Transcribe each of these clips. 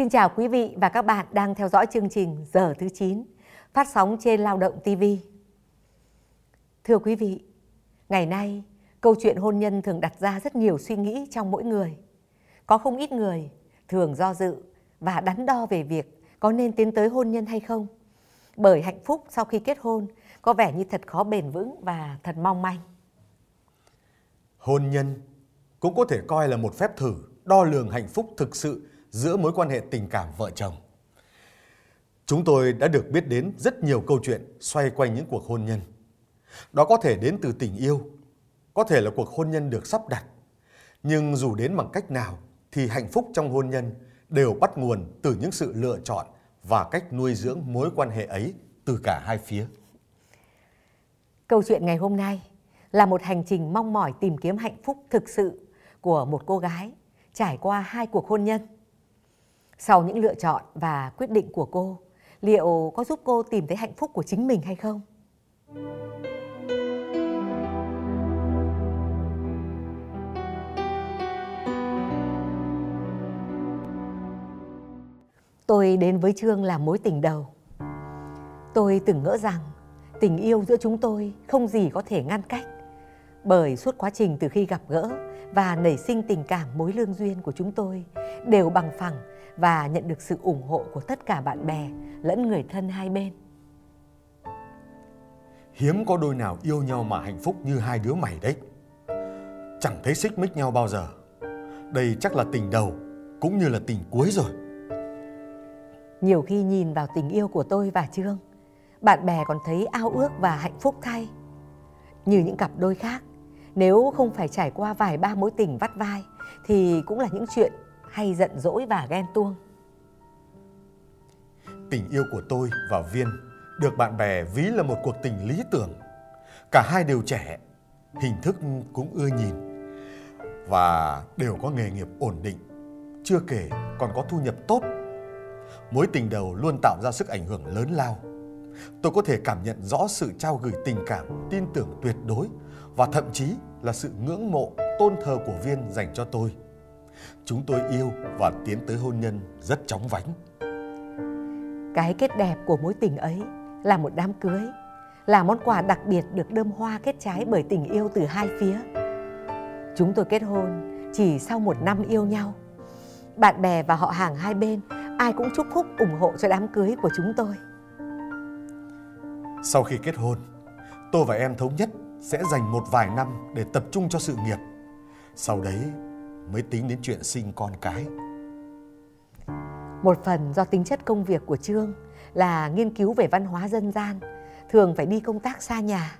Xin chào quý vị và các bạn đang theo dõi chương trình Giờ thứ 9 phát sóng trên Lao động TV. Thưa quý vị, ngày nay câu chuyện hôn nhân thường đặt ra rất nhiều suy nghĩ trong mỗi người. Có không ít người thường do dự và đắn đo về việc có nên tiến tới hôn nhân hay không. Bởi hạnh phúc sau khi kết hôn có vẻ như thật khó bền vững và thật mong manh. Hôn nhân cũng có thể coi là một phép thử đo lường hạnh phúc thực sự giữa mối quan hệ tình cảm vợ chồng. Chúng tôi đã được biết đến rất nhiều câu chuyện xoay quanh những cuộc hôn nhân. Đó có thể đến từ tình yêu, có thể là cuộc hôn nhân được sắp đặt. Nhưng dù đến bằng cách nào thì hạnh phúc trong hôn nhân đều bắt nguồn từ những sự lựa chọn và cách nuôi dưỡng mối quan hệ ấy từ cả hai phía. Câu chuyện ngày hôm nay là một hành trình mong mỏi tìm kiếm hạnh phúc thực sự của một cô gái trải qua hai cuộc hôn nhân. Sau những lựa chọn và quyết định của cô, liệu có giúp cô tìm thấy hạnh phúc của chính mình hay không? Tôi đến với Trương là mối tình đầu. Tôi từng ngỡ rằng tình yêu giữa chúng tôi không gì có thể ngăn cách. Bởi suốt quá trình từ khi gặp gỡ và nảy sinh tình cảm mối lương duyên của chúng tôi đều bằng phẳng và nhận được sự ủng hộ của tất cả bạn bè lẫn người thân hai bên. Hiếm có đôi nào yêu nhau mà hạnh phúc như hai đứa mày đấy. Chẳng thấy xích mích nhau bao giờ. Đây chắc là tình đầu cũng như là tình cuối rồi. Nhiều khi nhìn vào tình yêu của tôi và Trương, bạn bè còn thấy ao ước và hạnh phúc thay. Như những cặp đôi khác, nếu không phải trải qua vài ba mối tình vắt vai thì cũng là những chuyện hay giận dỗi và ghen tuông. Tình yêu của tôi và Viên được bạn bè ví là một cuộc tình lý tưởng. Cả hai đều trẻ, hình thức cũng ưa nhìn và đều có nghề nghiệp ổn định. Chưa kể còn có thu nhập tốt. Mối tình đầu luôn tạo ra sức ảnh hưởng lớn lao. Tôi có thể cảm nhận rõ sự trao gửi tình cảm, tin tưởng tuyệt đối và thậm chí là sự ngưỡng mộ, tôn thờ của Viên dành cho tôi. Chúng tôi yêu và tiến tới hôn nhân rất chóng vánh. Cái kết đẹp của mối tình ấy là một đám cưới, là món quà đặc biệt được đơm hoa kết trái bởi tình yêu từ hai phía. Chúng tôi kết hôn chỉ sau một năm yêu nhau. Bạn bè và họ hàng hai bên ai cũng chúc phúc ủng hộ cho đám cưới của chúng tôi. Sau khi kết hôn, tôi và em thống nhất sẽ dành một vài năm để tập trung cho sự nghiệp. Sau đấy mới tính đến chuyện sinh con cái. Một phần do tính chất công việc của Trương là nghiên cứu về văn hóa dân gian, thường phải đi công tác xa nhà.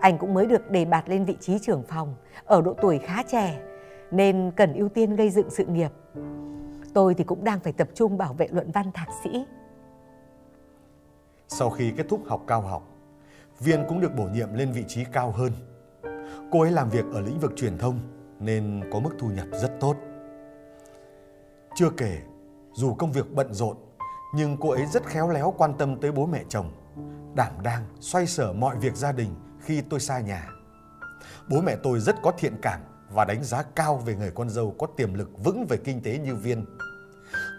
Anh cũng mới được đề bạt lên vị trí trưởng phòng ở độ tuổi khá trẻ nên cần ưu tiên gây dựng sự nghiệp. Tôi thì cũng đang phải tập trung bảo vệ luận văn thạc sĩ. Sau khi kết thúc học cao học, Viên cũng được bổ nhiệm lên vị trí cao hơn. Cô ấy làm việc ở lĩnh vực truyền thông nên có mức thu nhập rất tốt. Chưa kể, dù công việc bận rộn, nhưng cô ấy rất khéo léo quan tâm tới bố mẹ chồng, đảm đang xoay sở mọi việc gia đình khi tôi xa nhà. Bố mẹ tôi rất có thiện cảm và đánh giá cao về người con dâu có tiềm lực vững về kinh tế như Viên.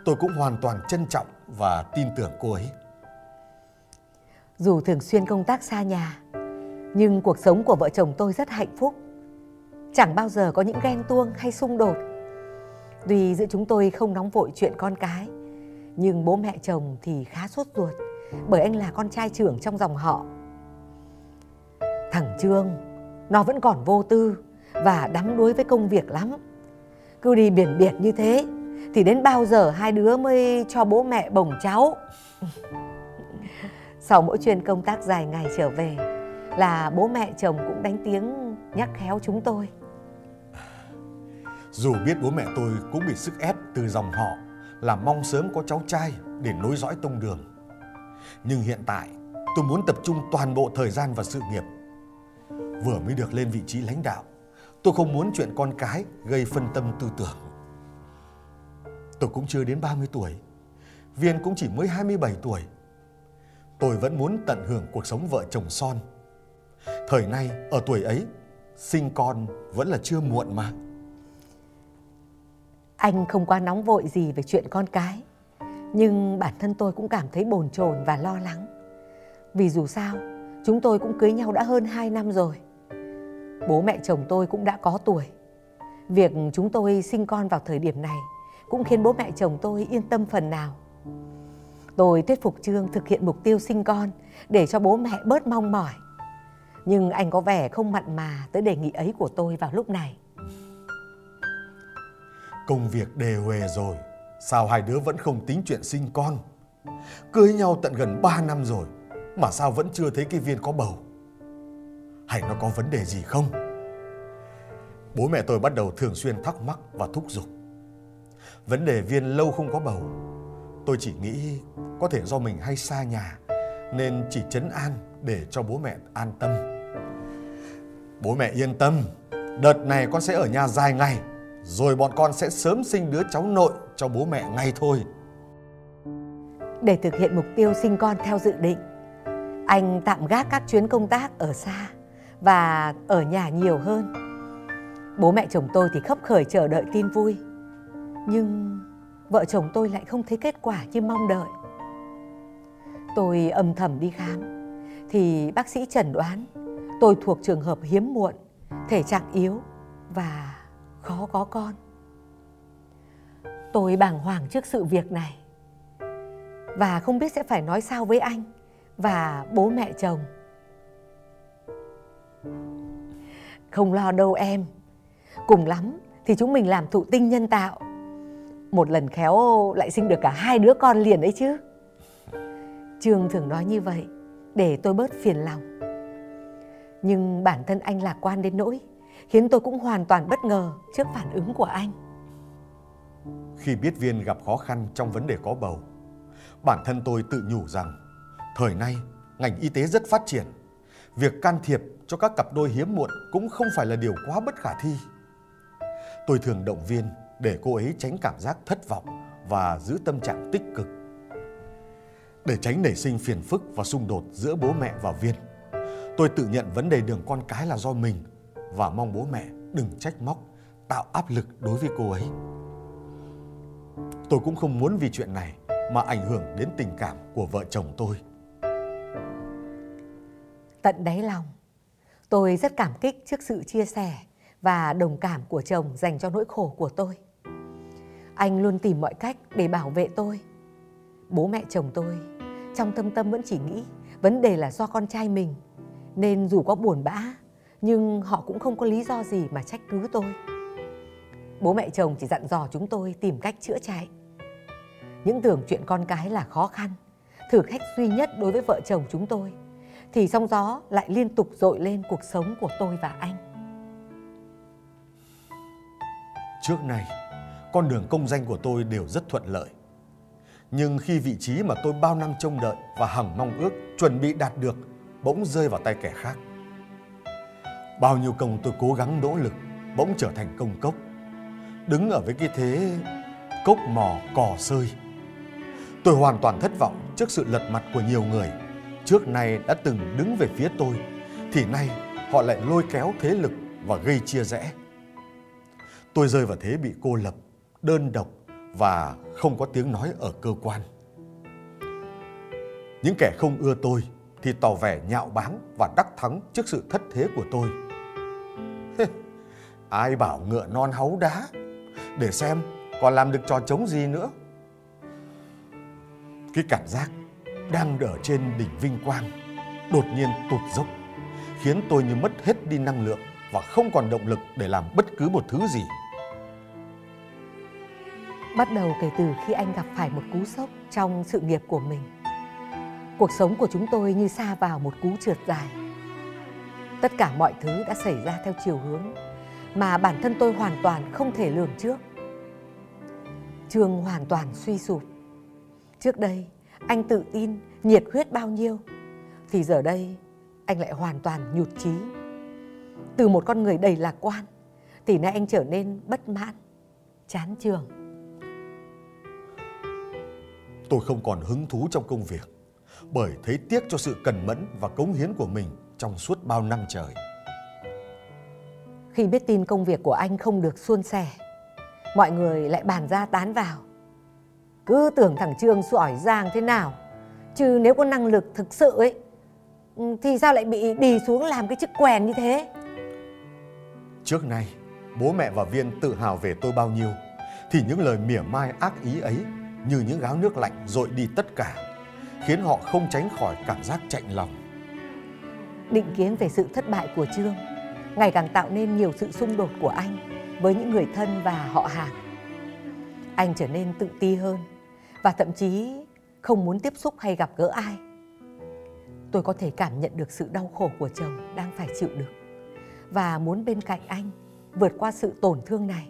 Tôi cũng hoàn toàn trân trọng và tin tưởng cô ấy. Dù thường xuyên công tác xa nhà, nhưng cuộc sống của vợ chồng tôi rất hạnh phúc chẳng bao giờ có những ghen tuông hay xung đột. Tuy giữa chúng tôi không nóng vội chuyện con cái, nhưng bố mẹ chồng thì khá sốt ruột bởi anh là con trai trưởng trong dòng họ. Thằng Trương, nó vẫn còn vô tư và đắm đuối với công việc lắm. Cứ đi biển biệt như thế thì đến bao giờ hai đứa mới cho bố mẹ bồng cháu. Sau mỗi chuyến công tác dài ngày trở về là bố mẹ chồng cũng đánh tiếng nhắc khéo chúng tôi. Dù biết bố mẹ tôi cũng bị sức ép từ dòng họ là mong sớm có cháu trai để nối dõi tông đường. Nhưng hiện tại tôi muốn tập trung toàn bộ thời gian vào sự nghiệp. Vừa mới được lên vị trí lãnh đạo, tôi không muốn chuyện con cái gây phân tâm tư tưởng. Tôi cũng chưa đến 30 tuổi, Viên cũng chỉ mới 27 tuổi. Tôi vẫn muốn tận hưởng cuộc sống vợ chồng son. Thời nay, ở tuổi ấy, sinh con vẫn là chưa muộn mà. Anh không quá nóng vội gì về chuyện con cái. Nhưng bản thân tôi cũng cảm thấy bồn chồn và lo lắng. Vì dù sao, chúng tôi cũng cưới nhau đã hơn 2 năm rồi. Bố mẹ chồng tôi cũng đã có tuổi. Việc chúng tôi sinh con vào thời điểm này cũng khiến bố mẹ chồng tôi yên tâm phần nào. Tôi thuyết phục Trương thực hiện mục tiêu sinh con để cho bố mẹ bớt mong mỏi. Nhưng anh có vẻ không mặn mà tới đề nghị ấy của tôi vào lúc này. Công việc đề huề rồi, sao hai đứa vẫn không tính chuyện sinh con? Cưới nhau tận gần 3 năm rồi, mà sao vẫn chưa thấy cái viên có bầu? Hay nó có vấn đề gì không? Bố mẹ tôi bắt đầu thường xuyên thắc mắc và thúc giục. Vấn đề viên lâu không có bầu, tôi chỉ nghĩ có thể do mình hay xa nhà nên chỉ chấn an để cho bố mẹ an tâm. Bố mẹ yên tâm, đợt này con sẽ ở nhà dài ngày, rồi bọn con sẽ sớm sinh đứa cháu nội cho bố mẹ ngay thôi. Để thực hiện mục tiêu sinh con theo dự định, anh tạm gác các chuyến công tác ở xa và ở nhà nhiều hơn. Bố mẹ chồng tôi thì khấp khởi chờ đợi tin vui. Nhưng vợ chồng tôi lại không thấy kết quả như mong đợi. Tôi âm thầm đi khám thì bác sĩ chẩn đoán tôi thuộc trường hợp hiếm muộn, thể trạng yếu và khó có con. Tôi bàng hoàng trước sự việc này và không biết sẽ phải nói sao với anh và bố mẹ chồng. Không lo đâu em, cùng lắm thì chúng mình làm thụ tinh nhân tạo. Một lần khéo lại sinh được cả hai đứa con liền ấy chứ. Trương thường nói như vậy để tôi bớt phiền lòng. Nhưng bản thân anh lạc quan đến nỗi khiến tôi cũng hoàn toàn bất ngờ trước phản ứng của anh. Khi biết Viên gặp khó khăn trong vấn đề có bầu, bản thân tôi tự nhủ rằng thời nay ngành y tế rất phát triển. Việc can thiệp cho các cặp đôi hiếm muộn cũng không phải là điều quá bất khả thi. Tôi thường động viên để cô ấy tránh cảm giác thất vọng và giữ tâm trạng tích cực. Để tránh nảy sinh phiền phức và xung đột giữa bố mẹ và Viên, tôi tự nhận vấn đề đường con cái là do mình và mong bố mẹ đừng trách móc, tạo áp lực đối với cô ấy. Tôi cũng không muốn vì chuyện này mà ảnh hưởng đến tình cảm của vợ chồng tôi. Tận đáy lòng, tôi rất cảm kích trước sự chia sẻ và đồng cảm của chồng dành cho nỗi khổ của tôi. Anh luôn tìm mọi cách để bảo vệ tôi. Bố mẹ chồng tôi trong tâm tâm vẫn chỉ nghĩ vấn đề là do con trai mình nên dù có buồn bã nhưng họ cũng không có lý do gì mà trách cứ tôi. Bố mẹ chồng chỉ dặn dò chúng tôi tìm cách chữa chạy. Những tưởng chuyện con cái là khó khăn, thử thách duy nhất đối với vợ chồng chúng tôi, thì sóng gió lại liên tục dội lên cuộc sống của tôi và anh. Trước nay con đường công danh của tôi đều rất thuận lợi. Nhưng khi vị trí mà tôi bao năm trông đợi và hằng mong ước chuẩn bị đạt được bỗng rơi vào tay kẻ khác. Bao nhiêu công tôi cố gắng nỗ lực bỗng trở thành công cốc. Đứng ở với cái thế cốc mò cò sơi. Tôi hoàn toàn thất vọng trước sự lật mặt của nhiều người. Trước nay đã từng đứng về phía tôi, thì nay họ lại lôi kéo thế lực và gây chia rẽ. Tôi rơi vào thế bị cô lập, đơn độc và không có tiếng nói ở cơ quan. Những kẻ không ưa tôi thì tỏ vẻ nhạo báng và đắc thắng trước sự thất thế của tôi. Ai bảo ngựa non háu đá, để xem còn làm được trò trống gì nữa. Cái cảm giác đang ở trên đỉnh vinh quang đột nhiên tụt dốc, khiến tôi như mất hết đi năng lượng và không còn động lực để làm bất cứ một thứ gì. Bắt đầu kể từ khi anh gặp phải một cú sốc trong sự nghiệp của mình. Cuộc sống của chúng tôi như xa vào một cú trượt dài. Tất cả mọi thứ đã xảy ra theo chiều hướng mà bản thân tôi hoàn toàn không thể lường trước. Trường hoàn toàn suy sụp. Trước đây, anh tự tin, nhiệt huyết bao nhiêu, thì giờ đây anh lại hoàn toàn nhụt chí. Từ một con người đầy lạc quan, thì nay anh trở nên bất mãn, chán trường. Tôi không còn hứng thú trong công việc bởi thấy tiếc cho sự cần mẫn và cống hiến của mình trong suốt bao năm trời. Khi biết tin công việc của anh không được suôn sẻ, mọi người lại bàn ra tán vào. Cứ tưởng thằng Trương giỏi giang thế nào, chứ nếu có năng lực thực sự ấy, thì sao lại bị đi xuống làm cái chức quèn như thế? Trước nay, bố mẹ và Viên tự hào về tôi bao nhiêu, thì những lời mỉa mai ác ý ấy như những gáo nước lạnh dội đi tất cả, khiến họ không tránh khỏi cảm giác chạnh lòng. Định kiến về sự thất bại của Trương ngày càng tạo nên nhiều sự xung đột của anh với những người thân và họ hàng. Anh trở nên tự ti hơn và thậm chí không muốn tiếp xúc hay gặp gỡ ai. Tôi có thể cảm nhận được sự đau khổ của chồng đang phải chịu đựng và muốn bên cạnh anh vượt qua sự tổn thương này.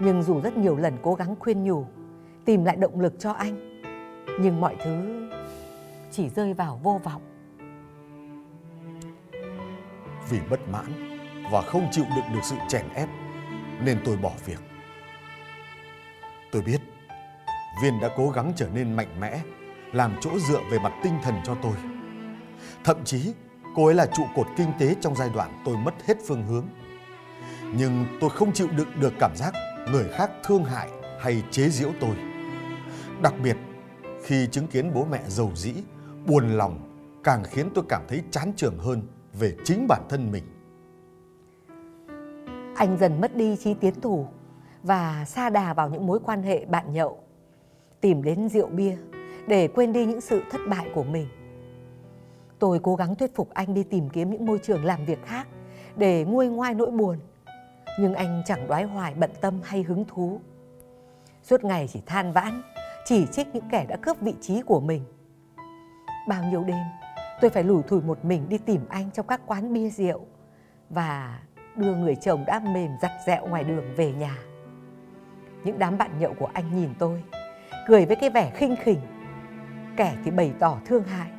Nhưng dù rất nhiều lần cố gắng khuyên nhủ, tìm lại động lực cho anh, nhưng mọi thứ chỉ rơi vào vô vọng. Vì bất mãn và không chịu đựng được sự chèn ép nên tôi bỏ việc. Tôi biết Viên đã cố gắng trở nên mạnh mẽ, làm chỗ dựa về mặt tinh thần cho tôi. Thậm chí cô ấy là trụ cột kinh tế trong giai đoạn tôi mất hết phương hướng. Nhưng tôi không chịu đựng được cảm giác người khác thương hại hay chế giễu tôi. Đặc biệt khi chứng kiến bố mẹ giàu dĩ, buồn lòng càng khiến tôi cảm thấy chán trường hơn về chính bản thân mình. Anh dần mất đi trí tiến thủ và xa đà vào những mối quan hệ bạn nhậu, tìm đến rượu bia để quên đi những sự thất bại của mình. Tôi cố gắng thuyết phục anh đi tìm kiếm những môi trường làm việc khác để nguôi ngoai nỗi buồn. Nhưng anh chẳng đoái hoài bận tâm hay hứng thú. Suốt ngày chỉ than vãn, chỉ trích những kẻ đã cướp vị trí của mình. Bao nhiêu đêm, tôi phải lủi thủi một mình đi tìm anh trong các quán bia rượu và đưa người chồng đã mềm giặt dẹo ngoài đường về nhà. Những đám bạn nhậu của anh nhìn tôi, cười với cái vẻ khinh khỉnh, kẻ thì bày tỏ thương hại.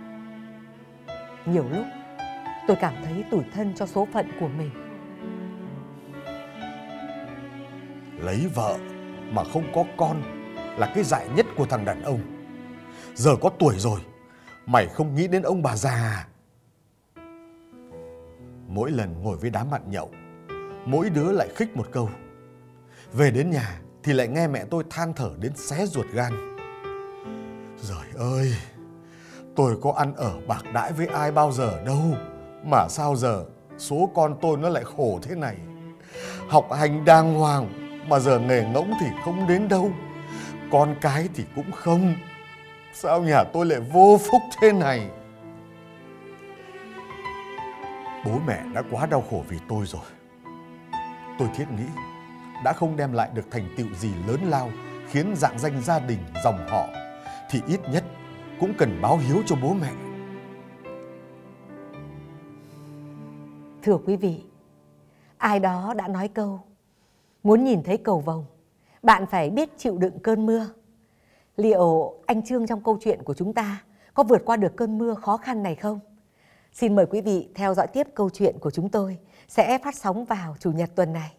Nhiều lúc tôi cảm thấy tủi thân cho số phận của mình. Lấy vợ mà không có con là cái dại nhất của thằng đàn ông. Giờ có tuổi rồi, mày không nghĩ đến ông bà già? Mỗi lần ngồi với đám bạn nhậu, mỗi đứa lại khích một câu. Về đến nhà thì lại nghe mẹ tôi than thở đến xé ruột gan. Rồi ơi, tôi có ăn ở bạc đãi với ai bao giờ đâu. Mà sao giờ số con tôi nó lại khổ thế này. Học hành đàng hoàng mà giờ nghề ngỗng thì không đến đâu. Con cái thì cũng không. Sao nhà tôi lại vô phúc thế này? Bố mẹ đã quá đau khổ vì tôi rồi. Tôi thiết nghĩ đã không đem lại được thành tựu gì lớn lao khiến dạng danh gia đình, dòng họ thì ít nhất cũng cần báo hiếu cho bố mẹ. Thưa quý vị, ai đó đã nói câu muốn nhìn thấy cầu vồng, bạn phải biết chịu đựng cơn mưa. Liệu anh Trương trong câu chuyện của chúng ta có vượt qua được cơn mưa khó khăn này không? Xin mời quý vị theo dõi tiếp câu chuyện của chúng tôi sẽ phát sóng vào Chủ nhật tuần này.